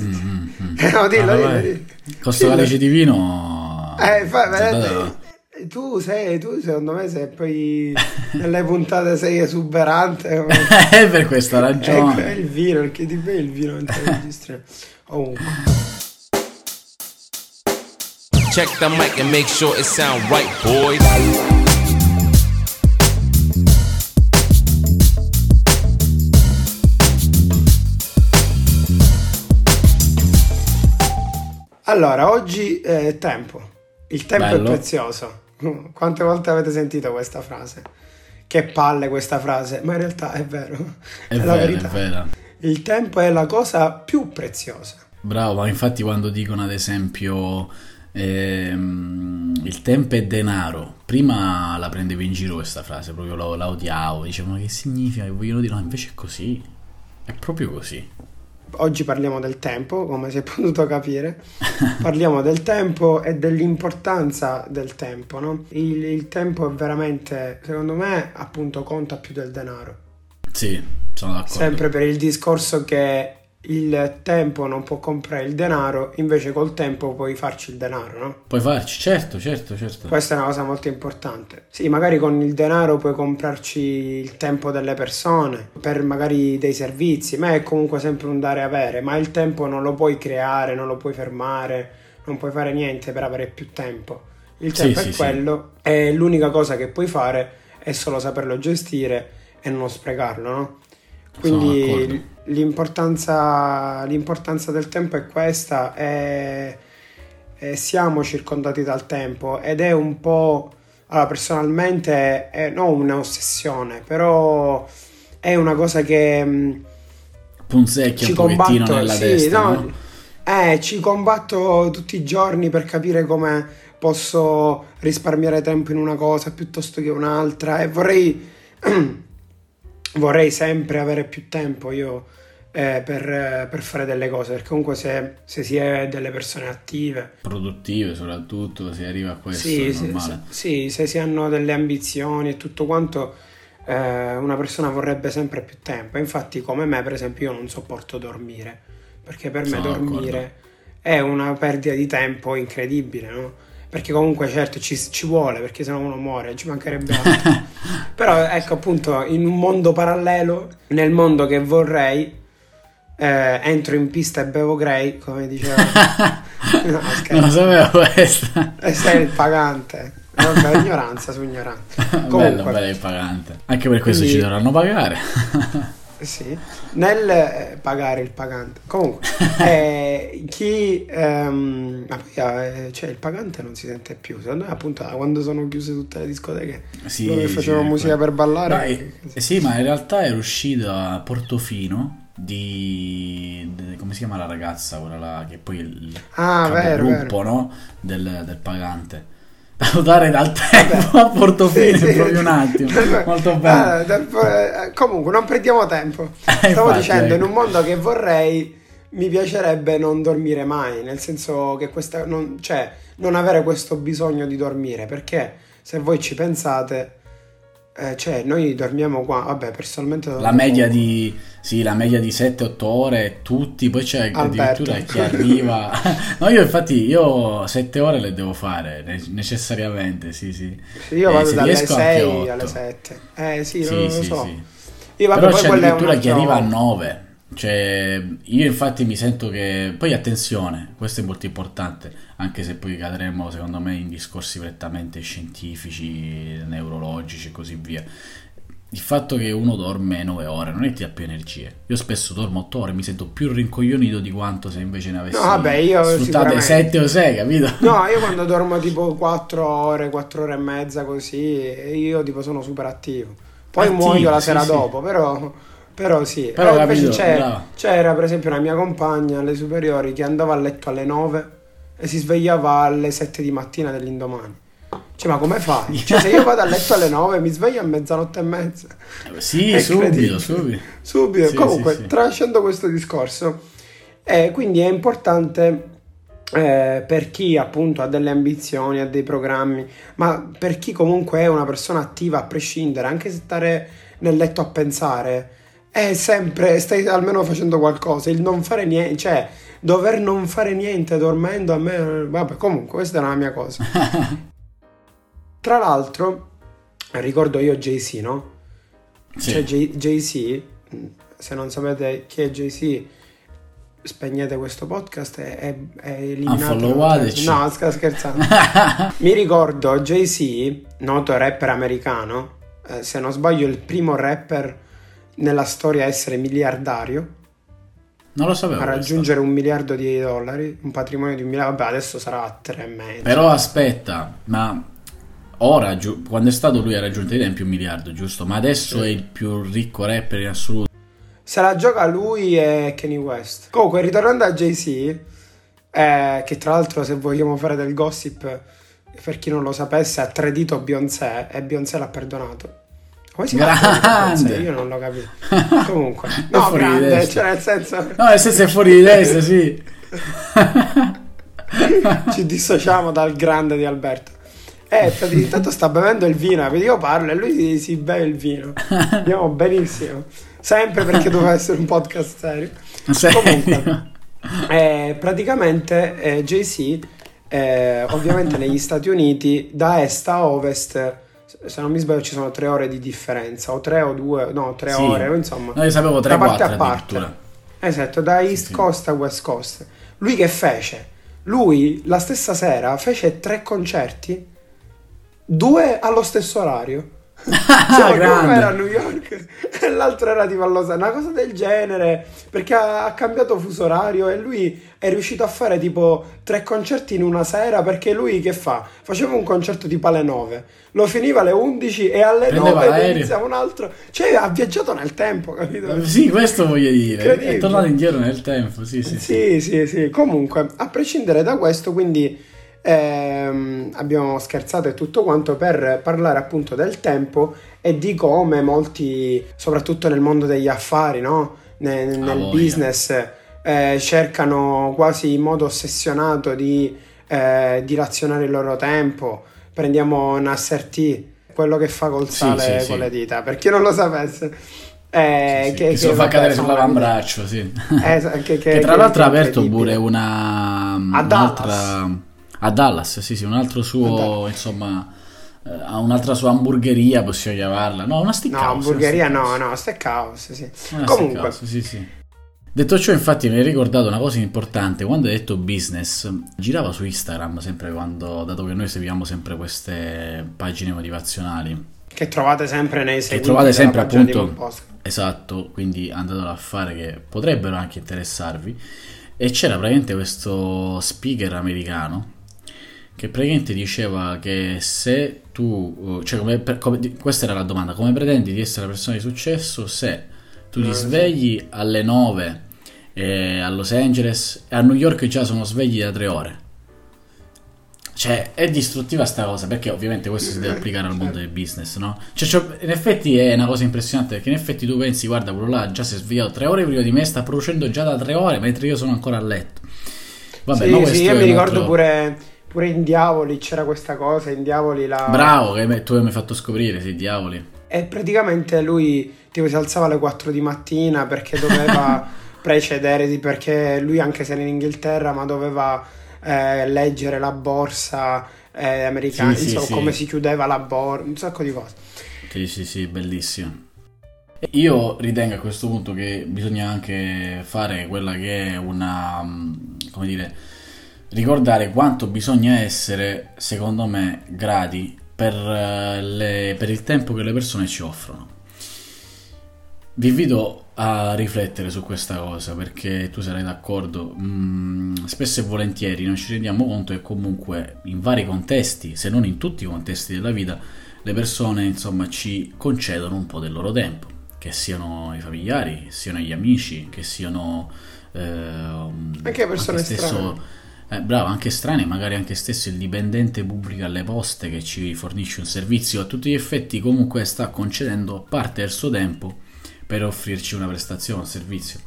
Mm, mm. Eh, no, dillo, Ah, dillo, dillo. Con sto calice di vino... Eh, fa- vedete, tu sei, tu secondo me sei poi nelle puntate sei esuberante. come- Eh, per questa Ecco, è ragione. il vino, perché ti bevi il vino mentre registri. Ovunque. Check the mic and make sure it sound right, boys. Allora, oggi è tempo. Il tempo Bello. è prezioso. Quante volte avete sentito questa frase? Che palle questa frase, ma in realtà è vero. È la vero, verità. è vero. Il tempo è la cosa più preziosa. Bravo, ma infatti quando dicono ad esempio ehm, il tempo è denaro, prima la prendevo in giro questa frase, proprio la, la odiavo, dicevo ma che significa? Che vogliono dire no, invece è così, è proprio così. Oggi parliamo del tempo, come si è potuto capire. Parliamo del tempo e dell'importanza del tempo, no? Il, il tempo è veramente, secondo me, appunto, conta più del denaro. Sì, sono d'accordo. Sempre per il discorso che il tempo non può comprare il denaro, invece col tempo puoi farci il denaro, no? Puoi farci, certo, certo, certo. Questa è una cosa molto importante. Sì, magari con il denaro puoi comprarci il tempo delle persone, per magari dei servizi, ma è comunque sempre un dare e avere, ma il tempo non lo puoi creare, non lo puoi fermare, non puoi fare niente per avere più tempo. Il Sì, tempo sì, è sì. quello e l'unica cosa che puoi fare è solo saperlo gestire e non sprecarlo, no? Quindi l'importanza, l'importanza del tempo è questa e, e siamo circondati dal tempo ed è un po', allora personalmente è non un'ossessione, però è una cosa che mh, Punzecchia ci un combatto, nella sì, testa, no, no? eh, ci combatto tutti i giorni per capire come posso risparmiare tempo in una cosa piuttosto che un'altra e vorrei, vorrei sempre avere più tempo io eh, per, per fare delle cose, perché comunque se, se si è delle persone attive, Produttive soprattutto, si arriva a questo, sì, sì, normale. sì, se si hanno delle ambizioni e tutto quanto, eh, una persona vorrebbe sempre più tempo. Infatti, come me, per esempio, io non sopporto dormire, perché per me Sono dormire è una perdita di tempo incredibile, no? Perché comunque, certo, ci, ci vuole, perché sennò uno muore, ci mancherebbe altro. Però, ecco, appunto, in un mondo parallelo, nel mondo che vorrei, eh, entro in pista e bevo Grey, come diceva... No, scherzo. non lo sapevo questa. E sei il pagante. Vabbè, ignoranza su ignoranza. bello, Comunque, bello il pagante. Anche per questo Quindi- ci dovranno pagare. Sì, nel eh, pagare il pagante. Comunque, eh, chi... ehm, ma poi eh, cioè, il pagante non si sente più. Secondo me, appunto, da quando sono chiuse tutte le discoteche Sì, dove sì, facevano musica per ballare... No, eh, eh, sì, ma in realtà era uscita a Portofino di, di- come si chiama la ragazza quella là che poi è il Ah, vero, capogruppo no? del, del pagante da dare dal tempo a Portofino Sì, in sì. proprio un attimo molto bene Ah, eh, comunque, non perdiamo tempo. Eh, Stavo infatti, dicendo, in ecco. un mondo che vorrei, mi piacerebbe non dormire mai, nel senso che questa, non, cioè, non avere questo bisogno di dormire, perché se voi ci pensate, eh, cioè, noi dormiamo qua, vabbè, personalmente... la media di sì, la media di 7-8 ore tutti poi c'è Alberto. addirittura chi arriva no io infatti io 7 ore le devo fare ne- necessariamente sì sì Io Eh, vado dalle riesco anche 6 otto. alle 7. Eh sì, sì non lo sì so. sì Io vabbè, Però c'è addirittura chi arriva a 9. Cioè, io infatti mi sento che. Poi attenzione, questo è molto importante, anche se poi cadremo, secondo me, in discorsi prettamente scientifici, neurologici e così via. Il fatto che uno dorme 9 ore non è che ti dà più energie. Io spesso dormo 8 ore, mi sento più rincoglionito di quanto se invece ne avessi No, vabbè, io sfruttate sicuramente. 7 o 6, capito? No, io quando dormo tipo 4 ore, 4 ore e mezza così, io tipo sono super attivo. Poi Attivo, muoio la sì, sera sì. dopo, però, però sì. Però Eh, invece bravo. c'era per esempio una mia compagna alle superiori che andava a letto alle 9 e si svegliava alle 7 di mattina dell'indomani. Cioè, ma come fai? Cioè, se io vado a letto alle 9 mi sveglio a mezzanotte e mezza. Sì, È subito, subito. Subito, Sì, comunque, sì, sì. tralasciando questo discorso, eh, quindi è importante eh, per chi appunto ha delle ambizioni, ha dei programmi, ma per chi comunque è una persona attiva a prescindere, anche se stare nel letto a pensare, è sempre, stai almeno facendo qualcosa, il non fare niente, cioè dover non fare niente dormendo a me. Vabbè, comunque, questa è una mia cosa. Tra l'altro, ricordo io Jay-Z, no? Sì. Cioè, Jay- Jay-Z, se non sapete chi è Jay-Z, spegnete questo podcast e, e, e eliminate. No, sto scherzando. Mi ricordo Jay-Z, noto rapper americano, eh, se non sbaglio il primo rapper nella storia essere miliardario, Non lo sapevo. a questo. raggiungere un miliardo di dollari, un patrimonio di un miliardo, vabbè adesso sarà a tre e mezzo. Però aspetta, ma ora, giu- quando è stato lui ha raggiunto ai tempi un miliardo, giusto? Ma adesso Sì. è il più ricco rapper in assoluto. Se la gioca lui e Kanye West. Comunque, ritornando a Jay-Z, eh, che tra l'altro, se vogliamo fare del gossip, per chi non lo sapesse, ha tradito Beyoncé e Beyoncé l'ha perdonato. Come si? Grande! Io non l'ho capito. Comunque, no, fuori grande, cioè nel senso, No, nel senso è fuori di testa, sì. ci dissociamo dal grande di Alberto. Eh, intanto sta bevendo il vino, vedi io parlo e lui si beve il vino. Andiamo benissimo. Sempre perché doveva essere un podcast serio. Serio? Comunque, Eh, praticamente eh, Jay-Z, eh, ovviamente negli Stati Uniti, da est a ovest, se non mi sbaglio ci sono tre ore di differenza, o tre o due, no, tre Sì. ore, insomma. No, io sapevo da 3-4 parte a parte. Esatto, da East sì. Coast a West Coast. Lui che fece? Lui la stessa sera fece tre concerti, due allo stesso orario. Cioè, uno grande. era a New York e l'altro era tipo a Los Angeles, una cosa del genere, perché ha, ha cambiato fuso orario e lui è riuscito a fare tipo tre concerti in una sera perché lui che fa? Faceva un concerto tipo alle 9, lo finiva alle 11 e alle Prendeva 9 ne l'aereo. iniziava un altro, cioè ha viaggiato nel tempo, capito? Sì, questo voglio dire. È tornato indietro nel tempo, sì, sì. sì. Sì, sì, sì. Comunque, a prescindere da questo, quindi ehm, abbiamo scherzato e tutto quanto per parlare appunto del tempo e di come molti, soprattutto nel mondo degli affari, no? Ne- nel voglia. business, eh, cercano quasi in modo ossessionato di eh, dilazionare il loro tempo. Prendiamo Nasser T, quello che fa col Sì, sale sì, con sì. le dita, per chi non lo sapesse. Eh, Sì, sì, che, che se lo fa vabbè, cadere sull'avambraccio, sì. eh, che, che- Che tra l'altro ha aperto pure una A un'altra Dallas. A Dallas, sì, sì, un altro suo, insomma, eh, ha un'altra sua hamburgeria, possiamo chiamarla. No, una No, steakhouse. hamburgeria una no, no, steakhouse, sì. Una Comunque, steakhouse, sì, sì. Detto ciò, infatti, mi hai ricordato una cosa importante. Quando hai detto business, girava su Instagram sempre quando, dato che noi seguiamo sempre queste pagine motivazionali. che trovate sempre nei seguiti trovate della sempre, appunto. Esatto, quindi andatelo a fare che potrebbero anche interessarvi. E c'era praticamente questo speaker americano che praticamente diceva che se tu, cioè come, come- questa era la domanda, come pretendi di essere una persona di successo se tu ti Eh, svegli alle 9 eh, a Los Angeles e a New York già sono svegli da 3 ore? Cioè, è distruttiva sta cosa, perché ovviamente questo si deve applicare al mondo del business, no? Cioè, cioè, in effetti è una cosa impressionante, perché in effetti tu pensi, guarda, quello là già si è svegliato tre ore prima di me, sta producendo già da tre ore, mentre io sono ancora a letto. Vabbè, sì, ma sì, io mi ricordo altro- pure, pure in Diavoli c'era questa cosa, in Diavoli la... Bravo, che tu mi hai fatto scoprire, sì, diavoli. E praticamente lui tipo si alzava alle 4 di mattina perché doveva precedere, perché lui anche se era in Inghilterra, ma doveva eh, leggere la borsa eh, americana, Sì, sì, insomma, sì. come si chiudeva la borsa, un sacco di cose. Sì, sì, sì, bellissimo. Io ritengo a questo punto che bisogna anche fare quella che è una, mm, come dire, ricordare quanto bisogna essere, secondo me, grati per, eh, le- per il tempo che le persone ci offrono. Vi invito a riflettere su questa cosa perché tu sarai d'accordo. mm, spesso e volentieri non ci rendiamo conto che comunque in vari contesti, se non in tutti i contesti della vita, le persone insomma ci concedono un po' del loro tempo, che siano i familiari, che siano gli amici, che siano ehm, Anche persone stesso- strane. Eh, bravo, anche strani, magari anche stesso il dipendente pubblico alle poste che ci fornisce un servizio, a tutti gli effetti comunque sta concedendo parte del suo tempo per offrirci una prestazione, un servizio.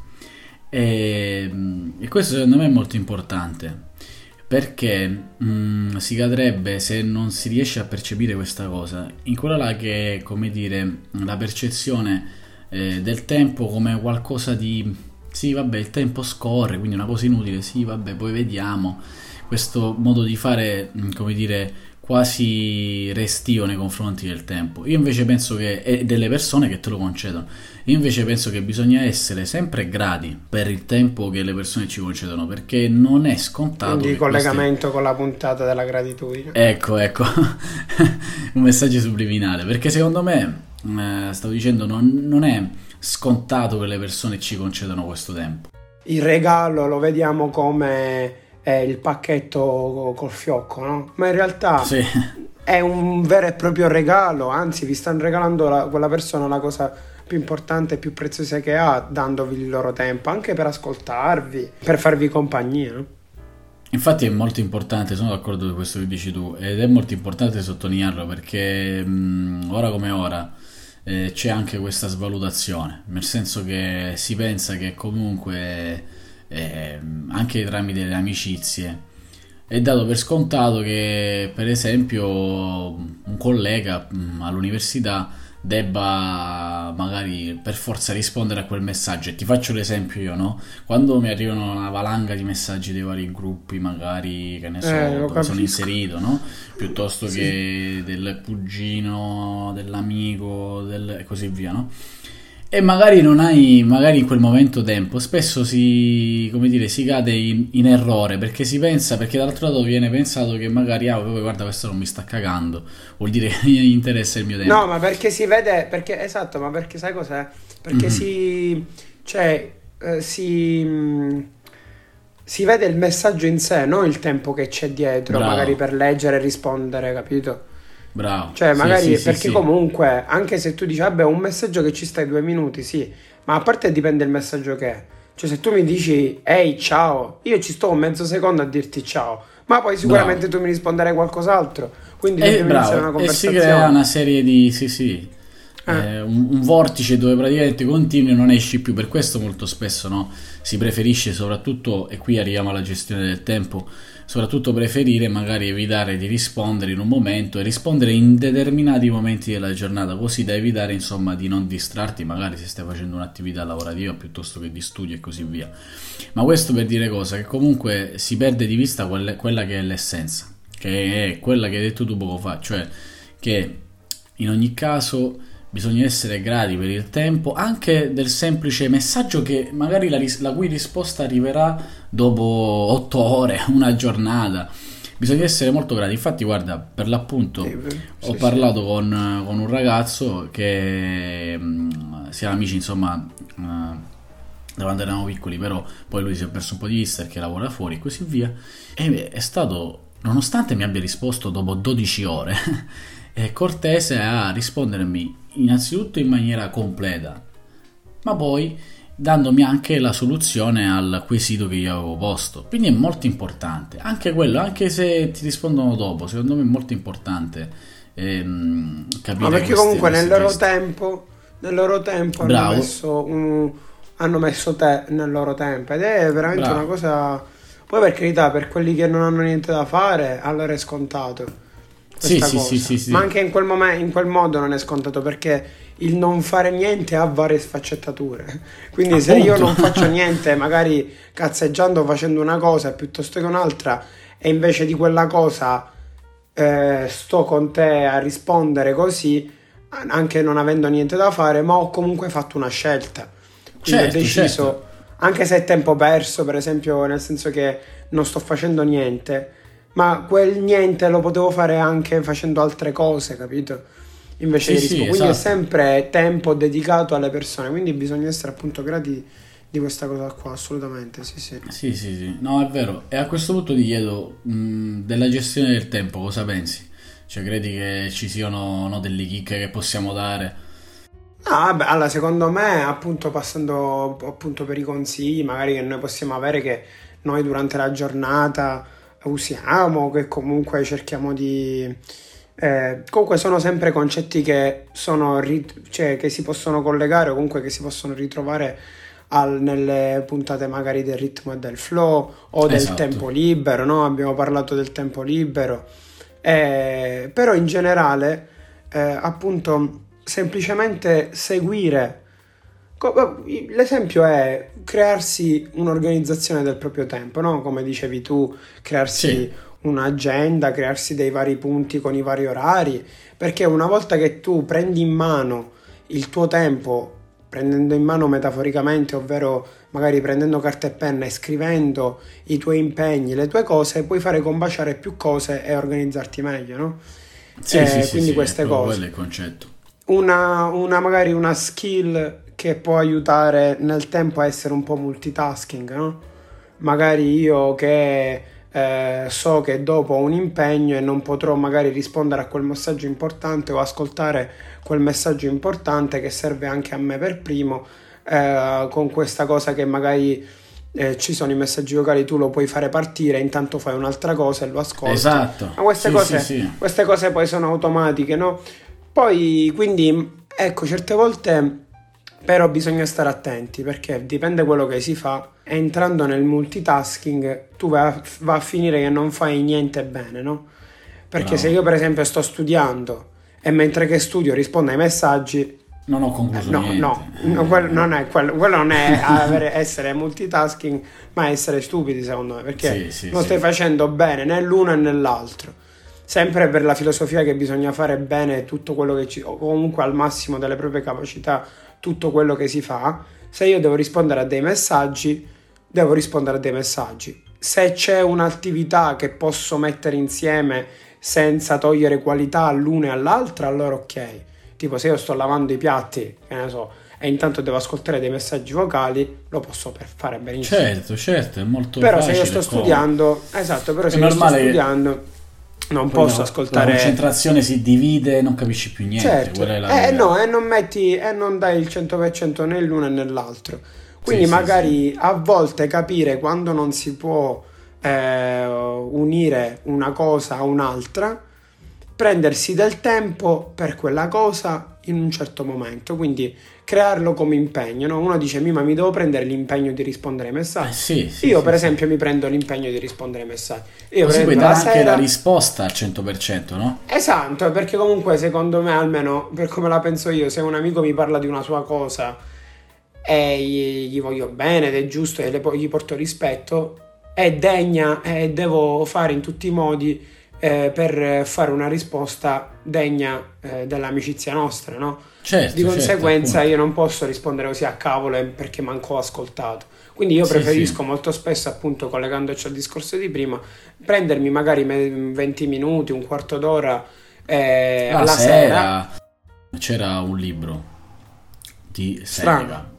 E, e questo secondo me è molto importante perché mm, si cadrebbe se non si riesce a percepire questa cosa in quella là che è come dire la percezione eh, del tempo come qualcosa di sì, vabbè, il tempo scorre, quindi una cosa inutile, sì, vabbè, poi vediamo. Questo modo di fare, mm, come dire, quasi restio nei confronti del tempo. Io invece penso che, e delle persone che te lo concedono, io invece penso che bisogna essere sempre grati per il tempo che le persone ci concedono, perché non è scontato. Quindi collegamento queste... con la puntata della gratitudine. Ecco, ecco, un messaggio subliminale, perché secondo me, eh, stavo dicendo, non, non è scontato che le persone ci concedano questo tempo. Il regalo lo vediamo come il pacchetto col fiocco, no? Ma in realtà Sì. è un vero e proprio regalo, anzi vi stanno regalando la- quella persona la cosa più importante e più preziosa che ha, dandovi il loro tempo, anche per ascoltarvi, per farvi compagnia. no? Infatti è molto importante, sono d'accordo con questo che dici tu, ed è molto importante sottolinearlo perché mh, ora come ora eh, c'è anche questa svalutazione, nel senso che si pensa che comunque eh, anche tramite le amicizie è dato per scontato che per esempio un collega mh, all'università debba magari per forza rispondere a quel messaggio. E ti faccio l'esempio io no? Quando mi arrivano una valanga di messaggi dei vari gruppi magari che ne so Eh, dove sono inserito no? Piuttosto Sì. che del cugino dell'amico del... e così via no e magari non hai magari in quel momento tempo, spesso si, come dire, si cade in, in errore perché si pensa, perché dall'altro lato viene pensato che magari, ah, guarda, questo non mi sta cagando, vuol dire che gli interessa il mio tempo. No, ma perché si vede, perché esatto, ma perché sai cos'è? Perché Mhm. si, cioè, eh, si, si vede il messaggio in sé, non il tempo che c'è dietro, Bravo. magari per leggere e rispondere, capito? Bravo. Cioè, magari sì, sì, perché sì. comunque, anche se tu dici, vabbè, un messaggio che ci stai due minuti, sì, ma a parte dipende il messaggio che è. Cioè, se tu mi dici, ehi, ciao, io ci sto un mezzo secondo a dirti ciao, ma poi sicuramente tu mi risponderai qualcos'altro. Quindi Eh, iniziare una bravo, e si conversazione. crea una serie di... Sì, sì. Eh. Eh, un, un vortice dove praticamente continui e non esci più. Per questo molto spesso no, si preferisce soprattutto, e qui arriviamo alla gestione del tempo, soprattutto preferire magari evitare di rispondere in un momento e rispondere in determinati momenti della giornata, così da evitare insomma di non distrarti magari se stai facendo un'attività lavorativa piuttosto che di studio e così via. Ma questo per dire cosa? Che comunque si perde di vista quella che è l'essenza, che è quella che hai detto tu poco fa, cioè che in ogni caso bisogna essere grati per il tempo, anche del semplice messaggio che magari la, ris- la cui risposta arriverà dopo otto ore, una giornata. Bisogna essere molto grati. Infatti, guarda, per l'appunto Sì, ho sì, parlato Con, con un ragazzo che mh, siamo amici, insomma, eh, da quando eravamo piccoli, però poi lui si è perso un po' di vista perché lavora fuori e così via. E è stato, nonostante mi abbia risposto dopo 12 ore, è cortese a rispondermi innanzitutto in maniera completa, ma poi dandomi anche la soluzione al quesito che io avevo posto. Quindi è molto importante, anche quello, anche se ti rispondono dopo, secondo me è molto importante ehm, capire Ma perché queste- comunque nel questi loro tempo, nel loro tempo hanno messo, un- hanno messo te nel loro tempo ed è veramente Bravo. una cosa. Poi per carità, per quelli che non hanno niente da fare, allora è scontato. Sì, sì, sì, sì, sì. Ma anche in quel, momen- in quel modo non è scontato perché il non fare niente ha varie sfaccettature. Quindi se io Appunto. non faccio niente, magari cazzeggiando facendo una cosa piuttosto che un'altra, e invece di quella cosa eh, sto con te a rispondere così, anche non avendo niente da fare, ma ho comunque fatto una scelta. Quindi Certo, ho deciso, certo. anche se è tempo perso, per esempio, nel senso che non sto facendo niente, ma quel niente lo potevo fare anche facendo altre cose, capito? Invece Sì, di sì. Quindi è esatto. sempre tempo dedicato alle persone, quindi bisogna essere appunto grati di questa cosa qua, assolutamente, sì, sì. Sì, sì, sì, no, è vero. E a questo punto ti chiedo mh, della gestione del tempo, cosa pensi? Cioè, credi che ci siano no, delle chicche che possiamo dare? No, vabbè, allora secondo me, appunto, passando appunto per i consigli, magari che noi possiamo avere che noi durante la giornata usiamo, che comunque cerchiamo di... eh, comunque sono sempre concetti che sono rit- cioè che si possono collegare o comunque che si possono ritrovare al- nelle puntate magari del ritmo e del flow o del Esatto. tempo libero, no? Abbiamo parlato del tempo libero. Eh, però in generale, eh, appunto, semplicemente seguire L'esempio è crearsi un'organizzazione del proprio tempo, no? Come dicevi tu, crearsi Sì. un'agenda, crearsi dei vari punti con i vari orari, perché una volta che tu prendi in mano il tuo tempo, prendendo in mano metaforicamente, ovvero magari prendendo carta e penna e scrivendo i tuoi impegni, le tue cose, puoi fare combaciare più cose e organizzarti meglio, no? Sì, Eh, sì, sì, quindi sì, queste proprio cose. quello è il concetto. una, una- magari una skill che può aiutare nel tempo a essere un po' multitasking, no? Magari io che eh, so che dopo ho un impegno e non potrò magari rispondere a quel messaggio importante o ascoltare quel messaggio importante che serve anche a me per primo, eh, con questa cosa che magari eh, ci sono i messaggi vocali, tu lo puoi fare partire, intanto fai un'altra cosa e lo ascolti. Esatto. Ma queste, Sì, cose, sì, sì. queste cose poi sono automatiche, no? Poi, quindi, ecco, certe volte però bisogna stare attenti perché dipende quello che si fa. Entrando nel multitasking, tu vai a, va a finire che non fai niente bene, no? Perché Bravo. se io, per esempio, sto studiando e mentre che studio rispondo ai messaggi, Non ho concluso no, niente. no, no, quello non è quello, quello non è avere- essere multitasking, ma essere stupidi secondo me, perché Sì, sì, non sì. stai facendo bene né l'uno né l'altro. Sempre per la filosofia che bisogna fare bene tutto quello che ci, o comunque al massimo delle proprie capacità, tutto quello che si fa. Se io devo rispondere a dei messaggi, devo rispondere a dei messaggi. Se c'è un'attività che posso mettere insieme senza togliere qualità all'una e all'altra, allora ok. Tipo se io sto lavando i piatti, che ne so, e intanto devo ascoltare dei messaggi vocali, lo posso per fare benissimo. Certo, certo, è molto però se facile. io sto studiando, esatto, però È se io sto normale che- studiando non Poi posso la- ascoltare La concentrazione si divide, non capisci più niente. Certo, eh, no, e non metti e non dai il 100% né l'uno né l'altro. Quindi Sì, sì, magari a volte capire quando non si può eh, unire una cosa a un'altra, prendersi del tempo per quella cosa in un certo momento, quindi crearlo come impegno. no? Uno dice, "Mi, ma mi devo prendere l'impegno di rispondere ai Eh, messaggi. sì, sì, Io sì, per esempio mi prendo l'impegno di rispondere ai messaggi. Io Così puoi dare anche sera... la risposta al 100%, no? Esatto, perché comunque secondo me, almeno per come la penso io, se un amico mi parla di una sua cosa e gli, gli voglio bene ed è giusto e le gli porto rispetto, è degna e devo fare in tutti i modi eh, per fare una risposta degna eh, dell'amicizia nostra, no? Certo, Di certo, conseguenza appunto. io non posso rispondere così a cavolo eh, perché manco ho ascoltato. Quindi io Sì, preferisco sì. molto spesso, appunto, collegandoci al discorso di prima, prendermi magari me- 20 minuti, un quarto d'ora eh, La alla sera. sera c'era un libro di Strano. Seneca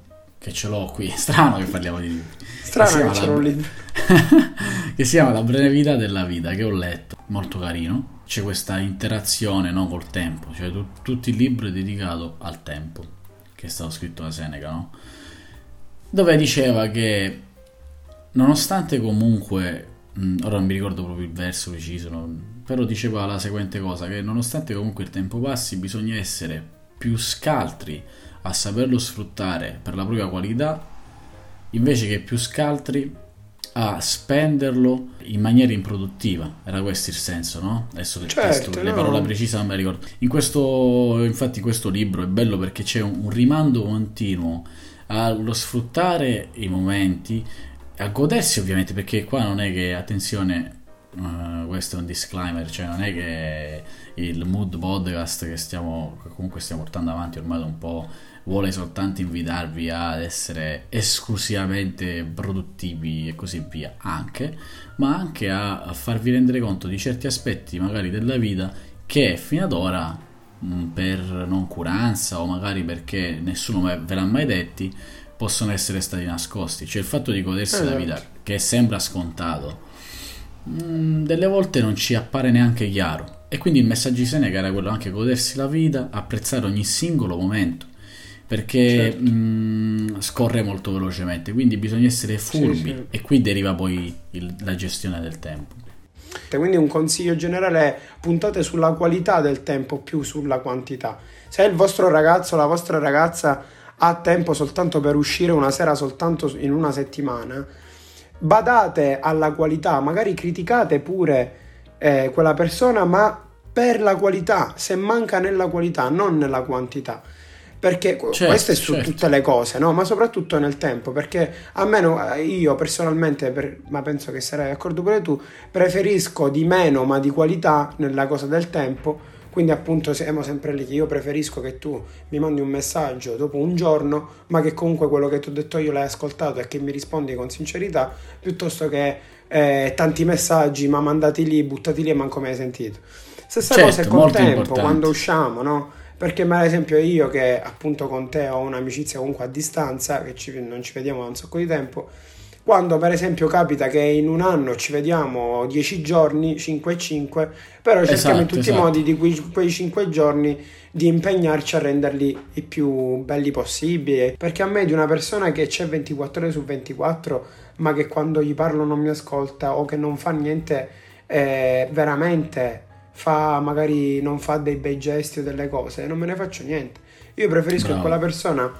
che ce l'ho qui, strano che parliamo di libri. Strano che c'era la- libro. che si chiama La breve vita della vita, che ho letto, molto carino. C'è questa interazione no, col tempo, cioè tu- tutto il libro è dedicato al tempo, che è stato scritto da Seneca, no? Dove diceva che nonostante comunque, mh, ora non mi ricordo proprio il verso preciso, no, però diceva la seguente cosa, che nonostante comunque il tempo passi bisogna essere più scaltri a saperlo sfruttare per la propria qualità, invece che più scaltri a spenderlo in maniera improduttiva. Era questo il senso, no? Adesso del Certo, testo, le no. parole precise non me le ricordo. In questo, infatti, questo libro è bello perché c'è un, un rimando continuo allo sfruttare i momenti, a godersi ovviamente, perché qua non è che, attenzione, eh, questo è un disclaimer, cioè non è che il mood podcast che stiamo, che comunque stiamo portando avanti ormai da un po' vuole soltanto invitarvi ad essere esclusivamente produttivi e così via, anche, ma anche a, farvi rendere conto di certi aspetti magari della vita che fino ad ora mh, per noncuranza o magari perché nessuno ve l'ha mai detti possono essere stati nascosti, cioè il fatto di godersi la Esatto. vita che sembra scontato mh, delle volte non ci appare neanche chiaro. E quindi il messaggio di Seneca era quello anche godersi la vita, apprezzare ogni singolo momento perché Certo. mh, scorre molto velocemente, quindi bisogna essere furbi sì. e qui deriva poi il- la gestione del tempo. Quindi un consiglio generale è puntate sulla qualità del tempo più sulla quantità. Se il vostro ragazzo o la vostra ragazza ha tempo soltanto per uscire una sera soltanto in una settimana, badate alla qualità, magari criticate pure eh, quella persona, ma per la qualità, se manca nella qualità, non nella quantità. Perché Certo, questo è su certo. tutte le cose, no? Ma soprattutto nel tempo, perché a me no- io personalmente, per- ma penso che sarai d'accordo pure tu, preferisco di meno ma di qualità nella cosa del tempo. Quindi appunto siamo sempre lì che io preferisco che tu mi mandi un messaggio dopo un giorno, ma che comunque quello che ti ho detto io l'hai ascoltato e che mi rispondi con sincerità, piuttosto che eh, tanti messaggi ma mandati lì, buttati lì e manco me hai sentito. Stessa Certo, cosa è col tempo, importante. quando usciamo, no? Perché per esempio io che appunto con te ho un'amicizia comunque a distanza, che ci- non ci vediamo da un sacco di tempo, quando per esempio capita che in un anno ci vediamo 10 giorni, 5 e 5, però cerchiamo in Esatto, tutti i esatto. modi di quei, quei 5 giorni di impegnarci a renderli i più belli possibili. Perché a me di una persona che c'è 24 ore su 24, ma che quando gli parlo non mi ascolta o che non fa niente eh, veramente fa magari non fa dei bei gesti o delle cose, non me ne faccio niente. Io preferisco Bravo. che quella persona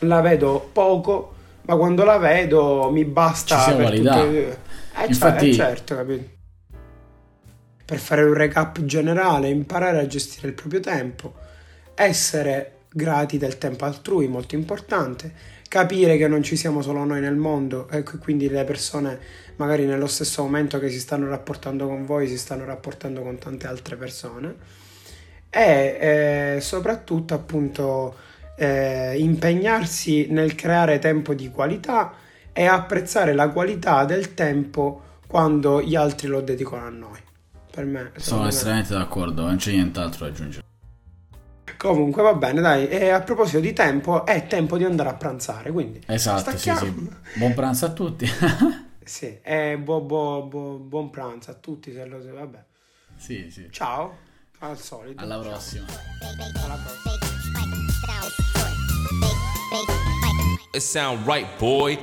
la vedo poco, ma quando la vedo mi basta Ci qualità. tutte- Eh, cioè, Infatti- eh, certo, capito. Per fare un recap generale, imparare a gestire il proprio tempo, essere grati del tempo altrui, molto importante, capire che non ci siamo solo noi nel mondo e che quindi le persone magari nello stesso momento che si stanno rapportando con voi si stanno rapportando con tante altre persone e eh, soprattutto appunto eh, impegnarsi nel creare tempo di qualità e apprezzare la qualità del tempo quando gli altri lo dedicano a noi. Per me, Sono me. estremamente d'accordo, non c'è nient'altro da aggiungere. Comunque va bene, dai. E a proposito di tempo, è tempo di andare a pranzare. Quindi Esatto, sì, sì. Buon pranzo a tutti. Sì, e buo- buo- buo- buon pranzo a tutti. Se lo, vabbè. sì, sì. Ciao, al solito. Alla Ciao. prossima. Alla prossima. It sound right, boy.